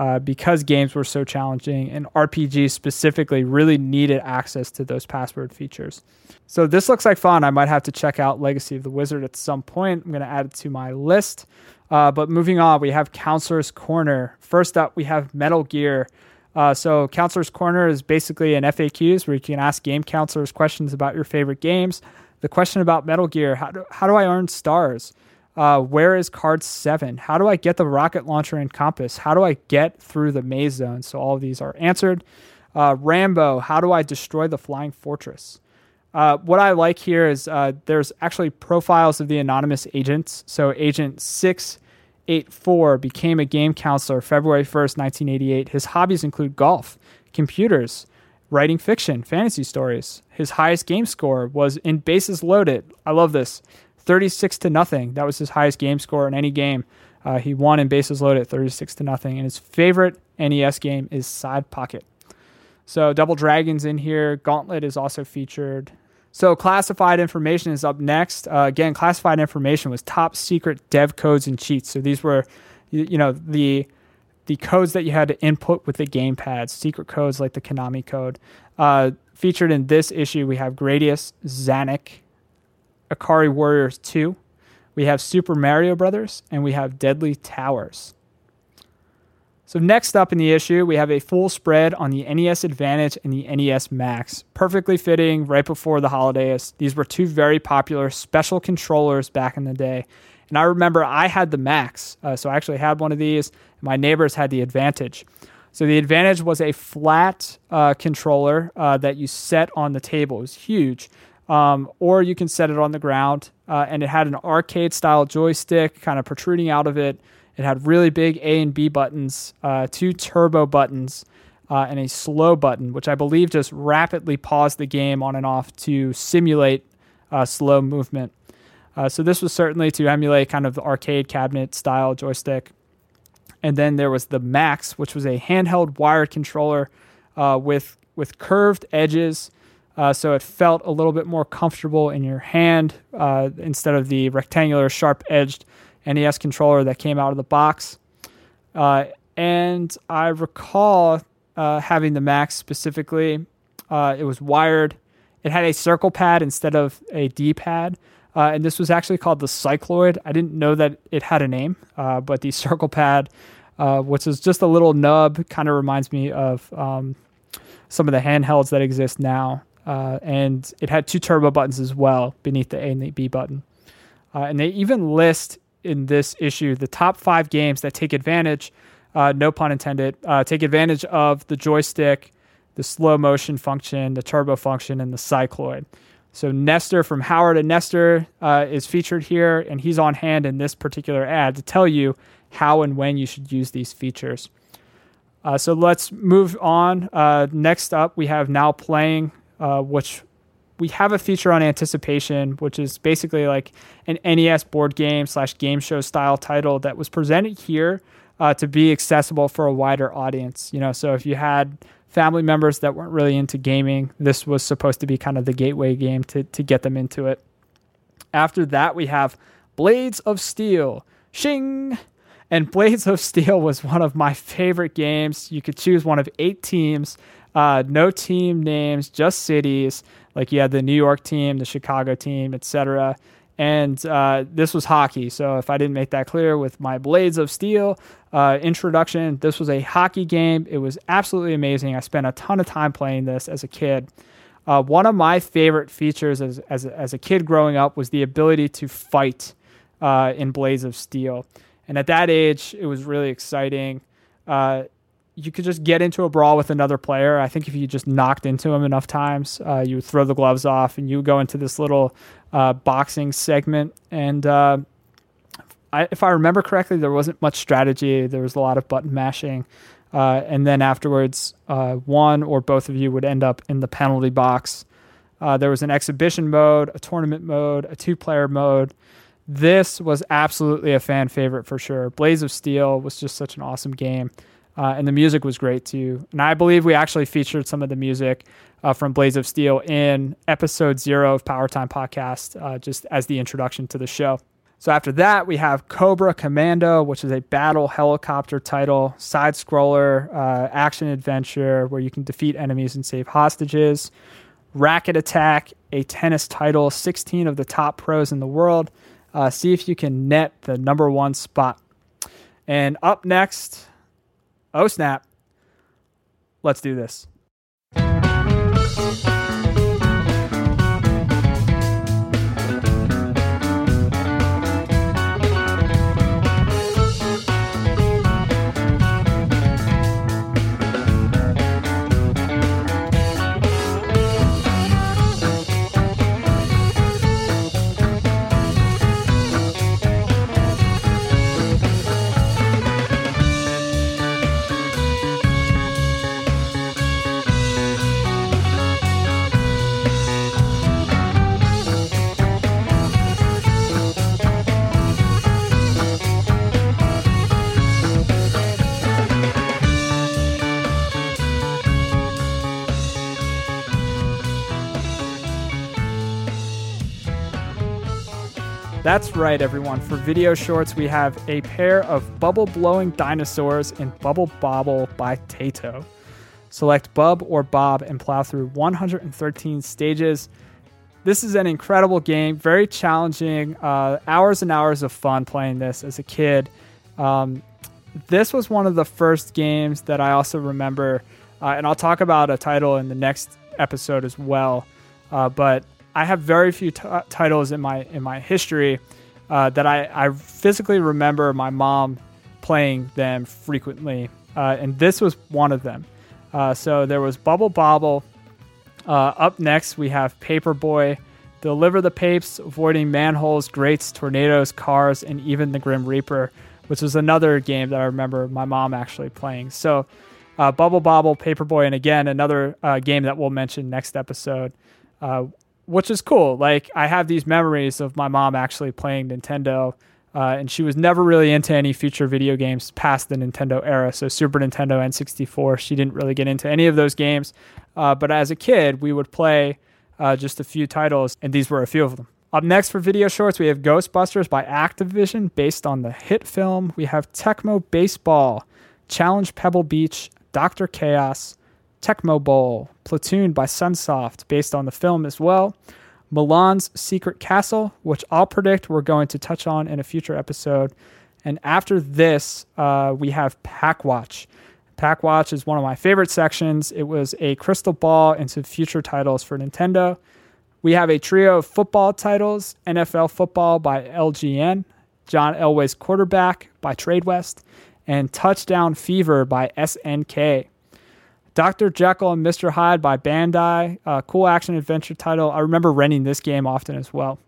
uh, because games were so challenging and RPGs specifically really needed access to those password features. So this looks like fun. I might have to check out Legacy of the Wizard at some point. I'm going to add it to my list. Uh, but moving on, we have Counselor's Corner. First up, we have Metal Gear. Uh, so Counselor's Corner is basically an FAQs where you can ask game counselors questions about your favorite games. The question about Metal Gear: How do, how do I earn stars? Uh, where is card seven? How do I get the rocket launcher and compass? How do I get through the maze zone? So all of these are answered. Uh, Rambo, how do I destroy the flying fortress? Uh, what I like here is uh, there's actually profiles of the anonymous agents. So agent 684 became a game counselor February 1st, 1988. His hobbies include golf, computers, writing fiction, fantasy stories. His highest game score was in bases loaded. I love this. 36 to nothing. That was his highest game score in any game. Uh, he won in bases loaded 36 to nothing. And his favorite NES game is Side Pocket. So Double Dragons in here. Gauntlet is also featured. So classified information is up next. Uh, again, classified information was top secret dev codes and cheats. So these were, you, you know, the the codes that you had to input with the gamepad, secret codes like the Konami code. Uh, featured in this issue, we have Gradius, Zanac, Ikari Warriors 2, we have Super Mario Brothers, and we have Deadly Towers. So next up in the issue, we have a full spread on the NES Advantage and the NES Max, perfectly fitting right before the holidays. These were two very popular special controllers back in the day. And I remember I had the Max, uh, so I actually had one of these. My neighbors had the Advantage. So the Advantage was a flat uh, controller uh, that you set on the table. It was huge um, or you can set it on the ground. Uh, and it had an arcade style joystick kind of protruding out of it. It had really big A and B buttons, uh, two turbo buttons, uh, and a slow button, which I believe just rapidly paused the game on and off to simulate uh, slow movement. Uh, so this was certainly to emulate kind of the arcade cabinet style joystick. And then there was the Max, which was a handheld wired controller uh, with with curved edges uh, so it felt a little bit more comfortable in your hand uh, instead of the rectangular, sharp edged NES controller that came out of the box. Uh, and I recall uh, having the Max specifically. Uh, it was wired, it had a circle pad instead of a D pad. Uh, and this was actually called the Cycloid. I didn't know that it had a name, but the <laughs> circle pad, which is just a little nub, kind of reminds me of um, some of the handhelds that exist now. Uh, and it had two turbo buttons as well beneath the A and the B button. Uh, and they even list in this issue the top five games that take advantage, uh, no pun intended, uh, take advantage of the joystick, the slow motion function, the turbo function, and the cycloid. So Nestor from Howard and Nestor uh, is featured here, and he's on hand in this particular ad to tell you how and when you should use these features. Uh, so let's move on. Uh, next up, we have now playing uh, which we have a feature on anticipation, which is basically like an NES board game slash game show style title that was presented here uh, to be accessible for a wider audience. You know, so if you had family members that weren't really into gaming, this was supposed to be kind of the gateway game to to get them into it. After that, we have Blades of Steel. Shing! And <laughs> Blades of Steel was one of my favorite games. You could choose one of eight teams uh, no team names, just cities. Like you had the New York team, the Chicago team, etc. And uh, this was hockey. So if I didn't make that clear with my Blades of Steel uh, introduction, this was a hockey game. It was absolutely amazing. I spent a ton of time playing this as a kid. Uh, one of my favorite features as, as, as a kid growing up was the ability to fight uh, in Blades of Steel. And at that age, it was really exciting. Uh, you could just get into a brawl with another player. I think if you just knocked into him enough times, uh, you would throw the gloves off and you go into this little uh, boxing segment. And uh, I, if I remember correctly, there wasn't much strategy. There was a lot of button mashing. Uh, and then afterwards, uh, one or both of you would end up in the penalty box. Uh, there was an exhibition mode, a tournament mode, a two player mode. this was absolutely a fan favorite for sure. Blades of Steel was just such an awesome game. Uh, and the music was great too. And I believe we actually featured some of the music uh, from Blades of Steel in episode zero of Power Time Podcast, uh, just as the introduction to the show. So after that, we have Cobra Commando, which is a battle helicopter title, side scroller, uh, action adventure where you can defeat enemies and save hostages. Racket Attack, a tennis title, 16 of the top pros in the world. Uh, see if you can net the number one spot. And up next, oh snap, let's do this. That's right, everyone. For video shorts, we have a pair of bubble blowing dinosaurs in Bubble Bobble by Taito. Select Bub or Bob and plow through 113 stages. This is an incredible game, very challenging. Uh, hours and hours of fun playing this as a kid. Um, this was one of the first games that I also remember, uh, and I'll talk about a title in the next episode as well. Uh, but I have very few t- titles in my in my history uh, that I, I physically remember my mom playing them frequently, uh, and this was one of them. Uh, so there was Bubble Bobble. Uh, up next, we have Paperboy. Deliver the papes, avoiding manholes, grates, tornadoes, cars, and even the Grim Reaper, which was another game that I remember my mom actually playing. So, uh, Bubble Bobble, Paperboy, and again, another uh, game that we'll mention next episode which is cool. Like I have these memories of my mom actually playing Nintendo, uh, and she was never really into any future video games past the Nintendo era. So Super Nintendo, N64, she didn't really get into any of those games. Uh, but as a kid, we would play uh, just a few titles, and these were a few of them. Up next for video shorts, we have Ghostbusters by Activision, based on the hit film. We have Tecmo Baseball, Challenge Pebble Beach, Doctor Chaos, Tecmo Bowl, Platoon by Sunsoft, based on the film as well. Milon's Secret Castle, which I'll predict we're going to touch on in a future episode. And after this, uh, we have Pak Watch. Pak Watch is one of my favorite sections. It was a crystal ball into future titles for Nintendo. We have a trio of football titles NFL Football by LJN, John Elway's Quarterback by Tradewest, and Touchdown Fever by SNK. Dr. Jekyll and Mr. Hyde by Bandai, a cool action adventure title. I remember renting this game often as well.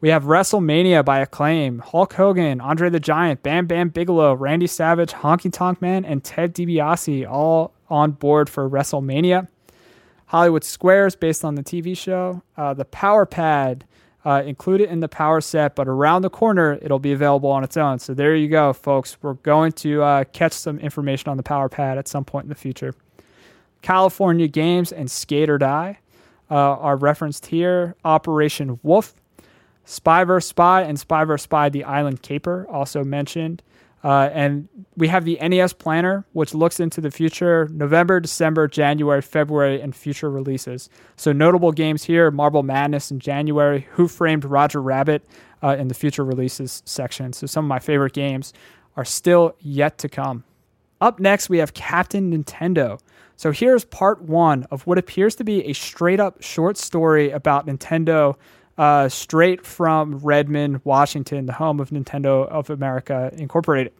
We have WrestleMania by Acclaim, Hulk Hogan, Andre the Giant, Bam Bam Bigelow, Randy Savage, Honky Tonk Man, and Ted DiBiase all on board for WrestleMania. Hollywood Squares, based on the TV show. Uh, the Power Pad, uh, included in the Power set, but around the corner, it'll be available on its own. So there you go, folks. We're going to uh, catch some information on the Power Pad at some point in the future. California Games and Skate or Die uh, are referenced here. Operation Wolf, Spy vs. Spy, and Spy vs. Spy The Island Caper also mentioned. Uh, and we have the NES Planner, which looks into the future November, December, January, February, and future releases. So, notable games here Marble Madness in January, Who Framed Roger Rabbit uh, in the future releases section. So, some of my favorite games are still yet to come. Up next, we have Captain Nintendo. So here's part one of what appears to be a straight up short story about Nintendo, uh, straight from Redmond, Washington, the home of Nintendo of America Incorporated.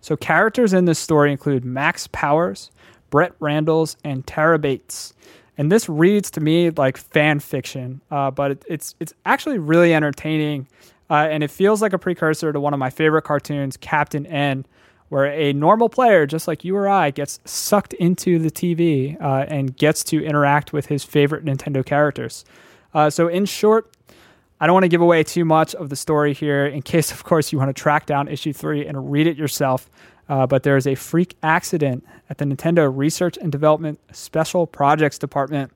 So characters in this story include Max Powers, Brett Randalls, and Tara Bates. And this reads to me like fan fiction, uh, but it, it's it's actually really entertaining, uh, and it feels like a precursor to one of my favorite cartoons, Captain N, where a normal player, just like you or I, gets sucked into the TV uh, and gets to interact with his favorite Nintendo characters. Uh, so, in short, I don't want to give away too much of the story here in case, <laughs> of course, you want to track down issue three and read it yourself. Uh, but there is a freak accident at the Nintendo Research and Development Special Projects Department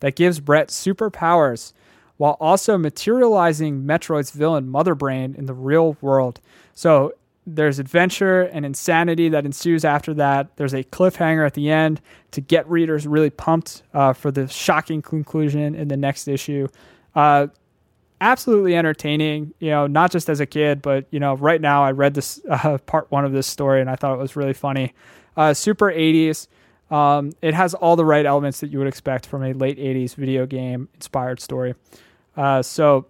that gives Brett superpowers while also materializing Metroid's villain Mother Brain in the real world. So there's adventure and insanity that ensues after that. There's a cliffhanger at the end to get readers really pumped uh, for the shocking conclusion in the next issue. Uh, absolutely entertaining, you know, not just as a kid, but, you know, right now I read this <laughs> uh, part one of this story and I thought it was really funny. Uh, super 80s. Um, it has all the right elements that you would expect from a late 80s video game inspired story. Uh, so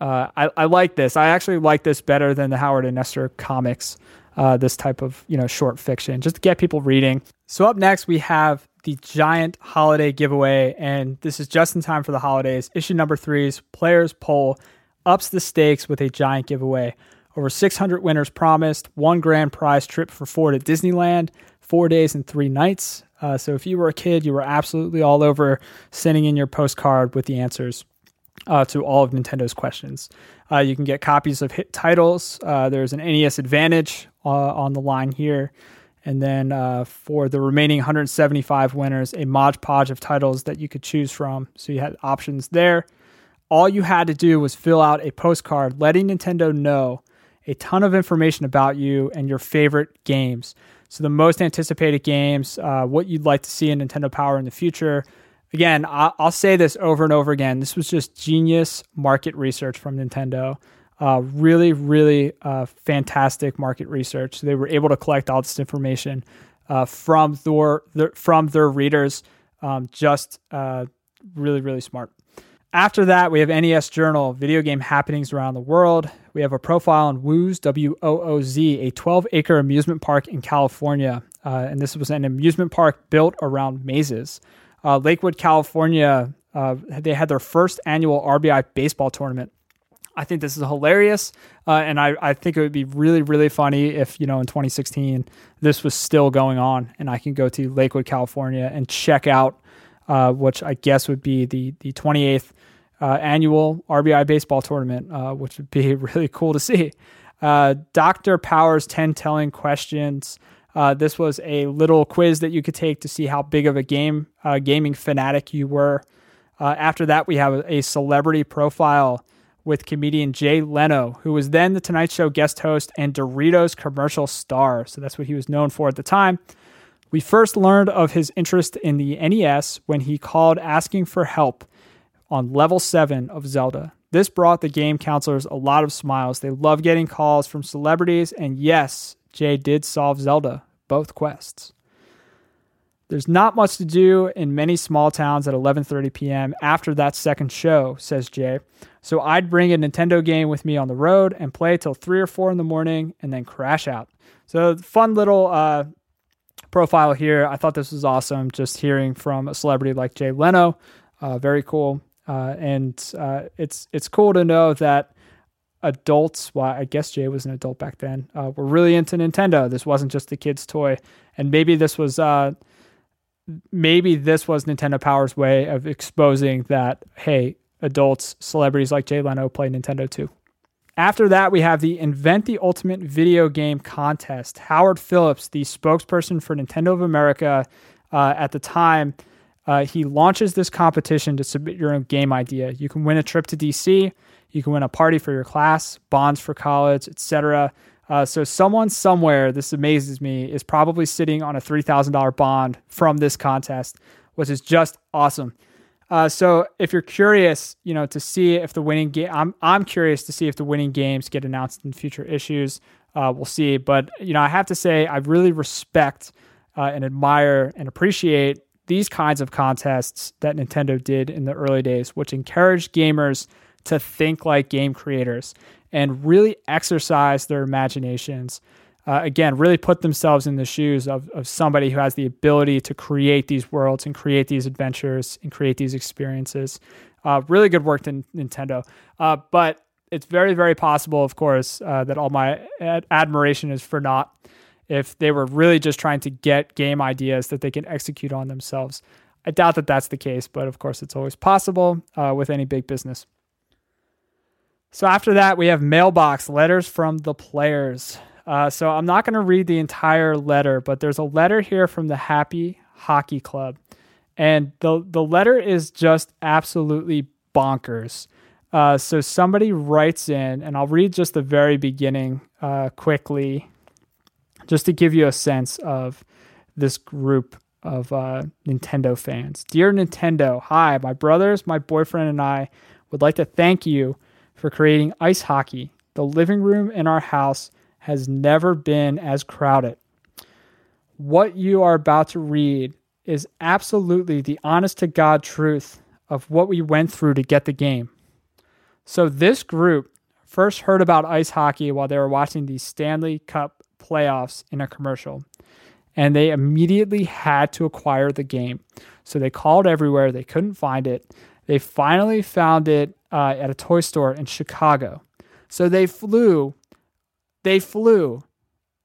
uh, I, I, like this. I actually like this better than the Howard and Nestor comics. Uh, this type of you know short fiction, just to get people reading. So up next we have the giant holiday giveaway, and this is just in time for the holidays. Issue number three's players poll ups the stakes with a giant giveaway. Over 600 winners promised, one grand prize trip for four to Disneyland, four days and three nights. Uh, so if you were a kid, you were absolutely all over sending in your postcard with the answers uh, to all of Nintendo's questions. Uh, you can get copies of hit titles. Uh, there's an NES Advantage uh, on the line here. And then uh, for the remaining 175 winners, a Mod Podge of titles that you could choose from. So you had options there. All you had to do was fill out a postcard letting Nintendo know a ton of information about you and your favorite games. So the most anticipated games, uh, what you'd like to see in Nintendo Power in the future, again, I'll, say this over and over again. This was just genius market research from Nintendo. Uh, really, really uh, fantastic market research. They were able to collect all this information uh, from their, their, from their readers. Um, just uh, really, really smart. After that, we have NES Journal, video game happenings around the world. We have a profile on Wooz, W O O Z, a 12 acre amusement park in California. Uh, and this was an amusement park built around mazes uh, Lakewood, California, uh, they had their first annual RBI baseball tournament. I think this is hilarious, uh, and I, I think it would be really really funny if you know in 2016 this was still going on, and I can go to Lakewood, California, and check out uh, which I guess would be the the 28th uh, annual RBI baseball tournament, uh, which would be <laughs> really cool to see. Uh, Dr. Powers 10 telling questions. Uh, this was a little quiz that you could take to see how big of a game uh, gaming fanatic you were. Uh, after that, we have a celebrity profile with comedian Jay Leno, who was then the Tonight Show guest host and Doritos commercial star. So that's what he was known for at the time. We first learned of his interest in the NES when he called asking for help on level 7 of Zelda. This brought the game counselors a lot of smiles. They love getting calls from celebrities, and yes, Jay did solve Zelda, both quests. There's not much to do in many small towns at 11:30 p.m. after that second show, says Jay. So I'd bring a Nintendo game with me on the road and play till 3 or 4 in the morning and then crash out. So fun little uh, profile here. I thought this was awesome just hearing from a celebrity like Jay Leno. Uh, very cool. Uh, and uh, it's it's cool to know that adults, well, I guess Jay was an adult back then, uh, were really into Nintendo. This wasn't just the kid's toy. And maybe this was uh, maybe this was Nintendo Power's way of exposing that, hey, adults, celebrities like Jay Leno play Nintendo too. After that, we have the Invent the Ultimate Video Game Contest. Howard Phillips, the spokesperson for Nintendo of America uh, at the time, uh, he launches this competition to submit your own game idea. You can win a trip to DC. You can win a party for your class, bonds for college, etc. Uh, so someone somewhere, this amazes me, is probably sitting on a three thousand dollar bond from this contest, which is just awesome. Uh, so if you're curious, you know, to see if the winning game, I'm I'm curious to see if the winning games get announced in future issues. Uh, we'll see, but you know, I have to say, I really respect uh, and admire and appreciate these kinds of contests that Nintendo did in the early days, which encouraged gamers to think like game creators and really exercise their imaginations. Uh, again, really put themselves in the shoes of, of somebody who has the ability to create these worlds and create these adventures and create these experiences. Uh, really good work to Nintendo. Uh, but it's very, very possible, of course, uh, that all my ad- admiration is for naught if they were really just trying to get game ideas that they can execute on themselves. I doubt that that's the case, but of course, it's always possible uh, with any big business. So after that, we have mailbox letters from the players. Uh, so I'm not going to read the entire letter, but there's a letter here from the Happy Hockey Club, and the the letter is just absolutely bonkers. Uh, so somebody writes in, and I'll read just the very beginning uh, quickly, just to give you a sense of this group of uh, Nintendo fans. Dear Nintendo, hi, my brothers, my boyfriend, and I would like to thank you for creating ice hockey. The living room in our house has never been as crowded. What you are about to read is absolutely the honest to God truth of what we went through to get the game. So, this group first heard about ice hockey while they were watching the Stanley Cup playoffs in a commercial, and they immediately had to acquire the game. So, they called everywhere, they couldn't find it. They finally found it uh, at a toy store in Chicago. So they flew, they flew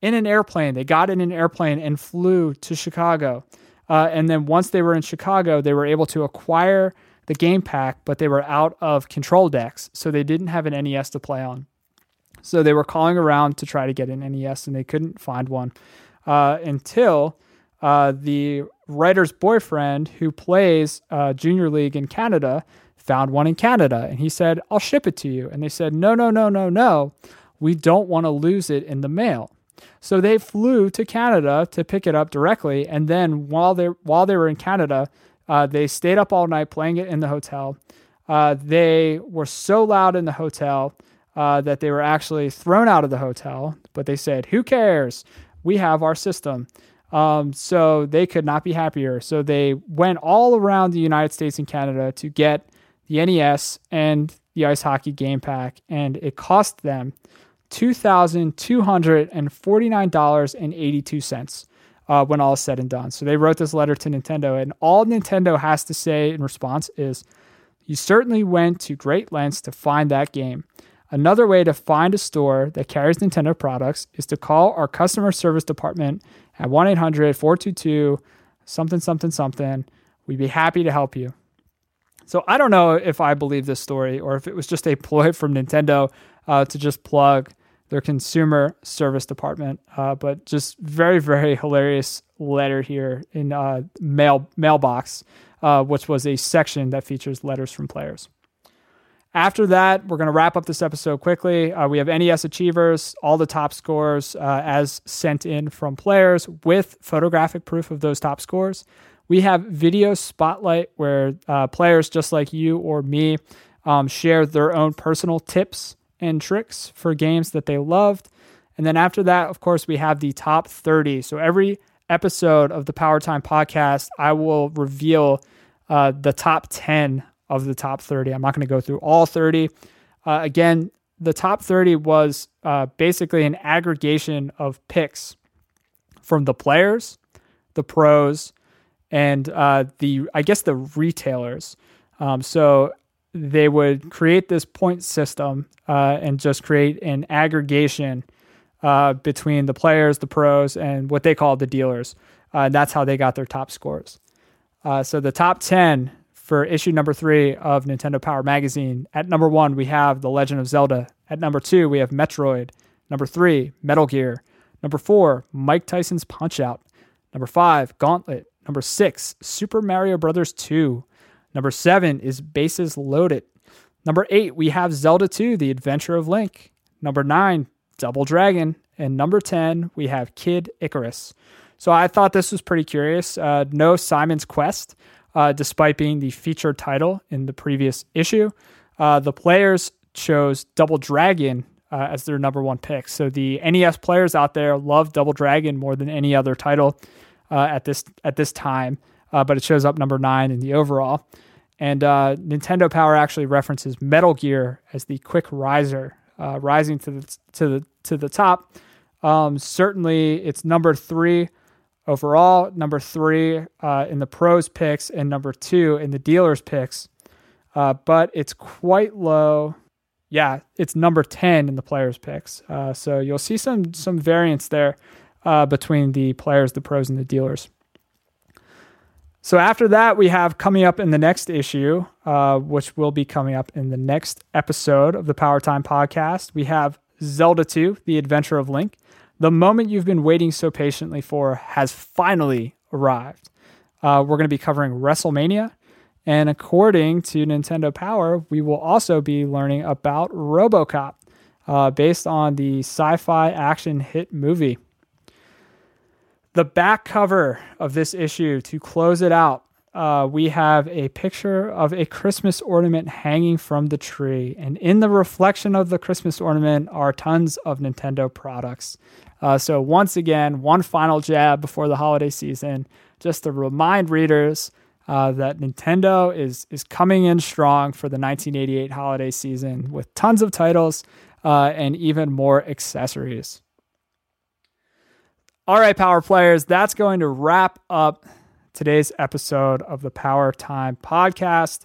in an airplane. They got in an airplane and flew to Chicago. Uh, and then once they were in Chicago, they were able to acquire the game pack, but they were out of control decks. So they didn't have an NES to play on. So they were calling around to try to get an NES and they couldn't find one uh, until uh, the writer's boyfriend, who plays uh, Junior League in Canada, found one in Canada and he said, I'll ship it to you. And they said, No, no, no, no, no. We don't want to lose it in the mail. So they flew to Canada to pick it up directly. And then while they while they were in Canada, uh, they stayed up all night playing it in the hotel. Uh, they were so loud in the hotel uh, that they were actually thrown out of the hotel. But they said, "Who cares? We have our system." Um, so they could not be happier. So they went all around the United States and Canada to get the NES, and the ice hockey game pack, and it cost them $2,249.82 uh, when all is said and done. So they wrote this letter to Nintendo, and all Nintendo has to say in response is, You certainly went to great lengths to find that game. Another way to find a store that carries Nintendo products is to call our customer service department at 1 800 422 something, something, something. We'd be happy to help you. So I don't know if I believe this story or if it was just a ploy <laughs> from Nintendo uh, to just plug their consumer service department. Uh, but just very, very hilarious letter here in uh, mail mailbox, uh, which was a section that features letters from players. After that, we're going to wrap up this episode quickly. Uh, we have NES Achievers, all the top scores uh, as sent in from players with photographic proof of those top scores. We have Video Spotlight, where uh, players just like you or me um, share their own personal tips and tricks for games that they loved. And then after that, of course, we have the top 30. So every episode of the Power Time podcast, I will reveal uh, the top 10 of the top 30. I'm not going to go through all 30. Uh, again, the top 30 was uh, basically an aggregation of picks from the players, the pros, and uh, the I guess the retailers. Um, so they would create this point system uh, and just create an aggregation uh, between the players, the pros, and what they call the dealers. Uh, and that's how they got their top scores. Uh, so the top 10 for issue number three of Nintendo Power Magazine. At number one, we have The Legend of Zelda. At number two, we have Metroid. Number three, Metal Gear. Number four, Mike Tyson's Punch Out. Number five, Gauntlet. Number six, Super Mario Brothers 2. Number seven is Bases Loaded. Number eight, we have Zelda 2, The Adventure of Link. Number nine, Double Dragon. And number 10, we have Kid Icarus. So I thought this was pretty curious. Uh, no Simon's Quest, uh, despite being the featured title in the previous issue. Uh, the players chose Double Dragon uh, as their number one pick. So the NES players out there love Double Dragon more than any other title uh, at this at this time, uh, but it shows up number nine in the overall. And uh, Nintendo Power actually references Metal Gear as the quick riser, rising to the to the to the top. Um, certainly, it's number three overall, number three uh, in the pros picks, and number two in the dealers picks. Uh, but it's quite low. Yeah, it's number ten in the players picks. so you'll see some some variance there uh, between the players, the pros, and the dealers. So after that, we have coming up in the next issue, uh, which will be coming up in the next episode of the Power Time podcast. We have Zelda 2, The Adventure of Link. The moment you've been waiting so patiently for has finally arrived. Uh, we're going to be covering WrestleMania. And according to Nintendo Power, we will also be learning about Robocop, uh, based on the sci fi action hit movie. The back cover of this issue, to close it out, uh, we have a picture of a Christmas ornament hanging from the tree. And in the reflection of the Christmas ornament are tons of Nintendo products. Uh, so, once again, one final jab before the holiday season, just to remind readers uh, that Nintendo is, is coming in strong for the 1988 holiday season with tons of titles uh, and even more accessories. All right, Power Players, that's going to wrap up today's episode of the Power Time podcast.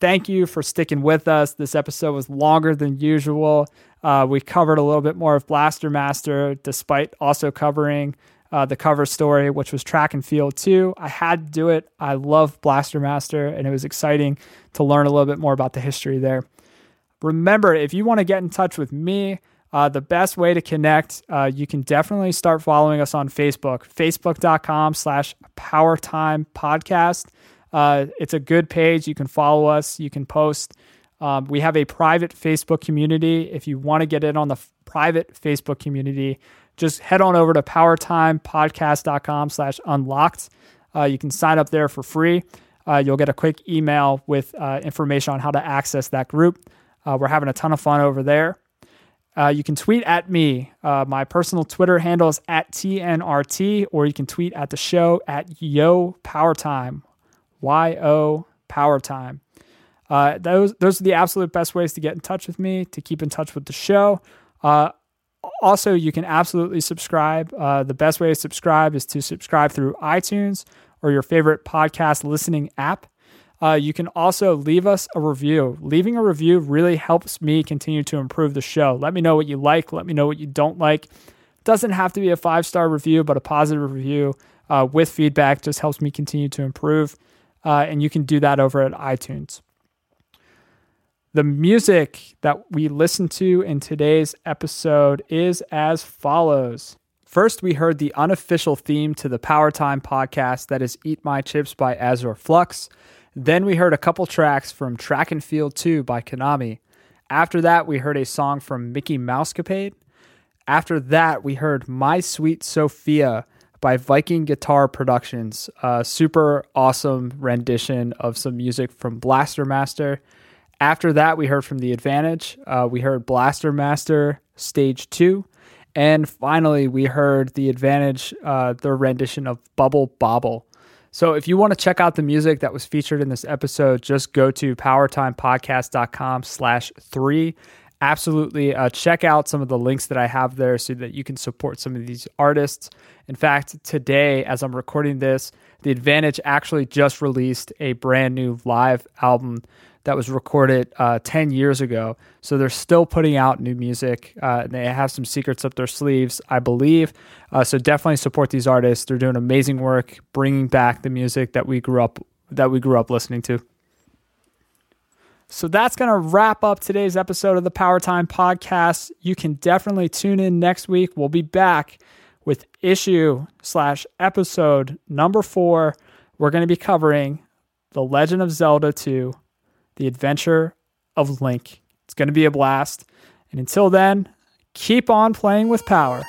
Thank you for sticking with us. This episode was longer than usual. Uh, we covered a little bit more of Blaster Master, despite also covering uh, the cover story, which was track and field too. I had to do it. I love Blaster Master, and it was exciting to learn a little bit more about the history there. Remember, if you want to get in touch with me, uh, the best way to connect, uh, you can definitely start following us on Facebook, facebook.com slash powertime podcast. Uh, it's a good page. You can follow us. You can post. Um, we have a private Facebook community. If you want to get in on the f- private Facebook community, just head on over to powertimepodcast.com slash unlocked. Uh, you can sign up there for free. Uh, you'll get a quick email with uh, information on how to access that group. Uh, we're having a ton of fun over there. Uh, you can tweet at me. Uh, my personal Twitter handle is at TNRT, or you can tweet at the show at Yo Power Time, Y O Power Time. Uh, those those are the absolute best ways to get in touch with me, to keep in touch with the show. Uh, also, you can absolutely subscribe. Uh, the best way to subscribe is to subscribe through iTunes or your favorite podcast listening app. Uh, you can also leave us a review. Leaving a review really helps me continue to improve the show. Let me know what you like. Let me know what you don't like. Doesn't have to be a five star review, but a positive review uh, with feedback just helps me continue to improve. And you can do that over at iTunes. The music that we listen to in today's episode is as follows. First, we heard the unofficial theme to the Power Time podcast that is Eat My Chips by Azure Flux. Then we heard a couple tracks from Track and Field 2 by Konami. After that, we heard a song from Mickey Mousecapade. After that, we heard My Sweet Sophia by Viking Guitar Productions, a super awesome rendition of some music from Blaster Master. After that, we heard from The Advantage. Uh, we heard Blaster Master Stage 2. And finally, we heard The Advantage, uh, their rendition of Bubble Bobble. So if you want to check out the music that was featured in this episode, just go to powertimepodcast.com slash three. Absolutely uh, check out some of the links that I have there so that you can support some of these artists. In fact, today, as I'm recording this, The Advantage actually just released a brand new live album that was recorded uh, 10 years ago. So they're still putting out new music. Uh, they have some secrets up their sleeves, I believe. Uh, so definitely support these artists. They're doing amazing work, bringing back the music that we grew up that we grew up listening to. So that's going to wrap up today's episode of the Power Time podcast. You can definitely tune in next week. We'll be back with issue slash episode number four. We're going to be covering The Legend of Zelda 2 the Adventure of Link. It's going to be a blast. And until then, keep on playing with power.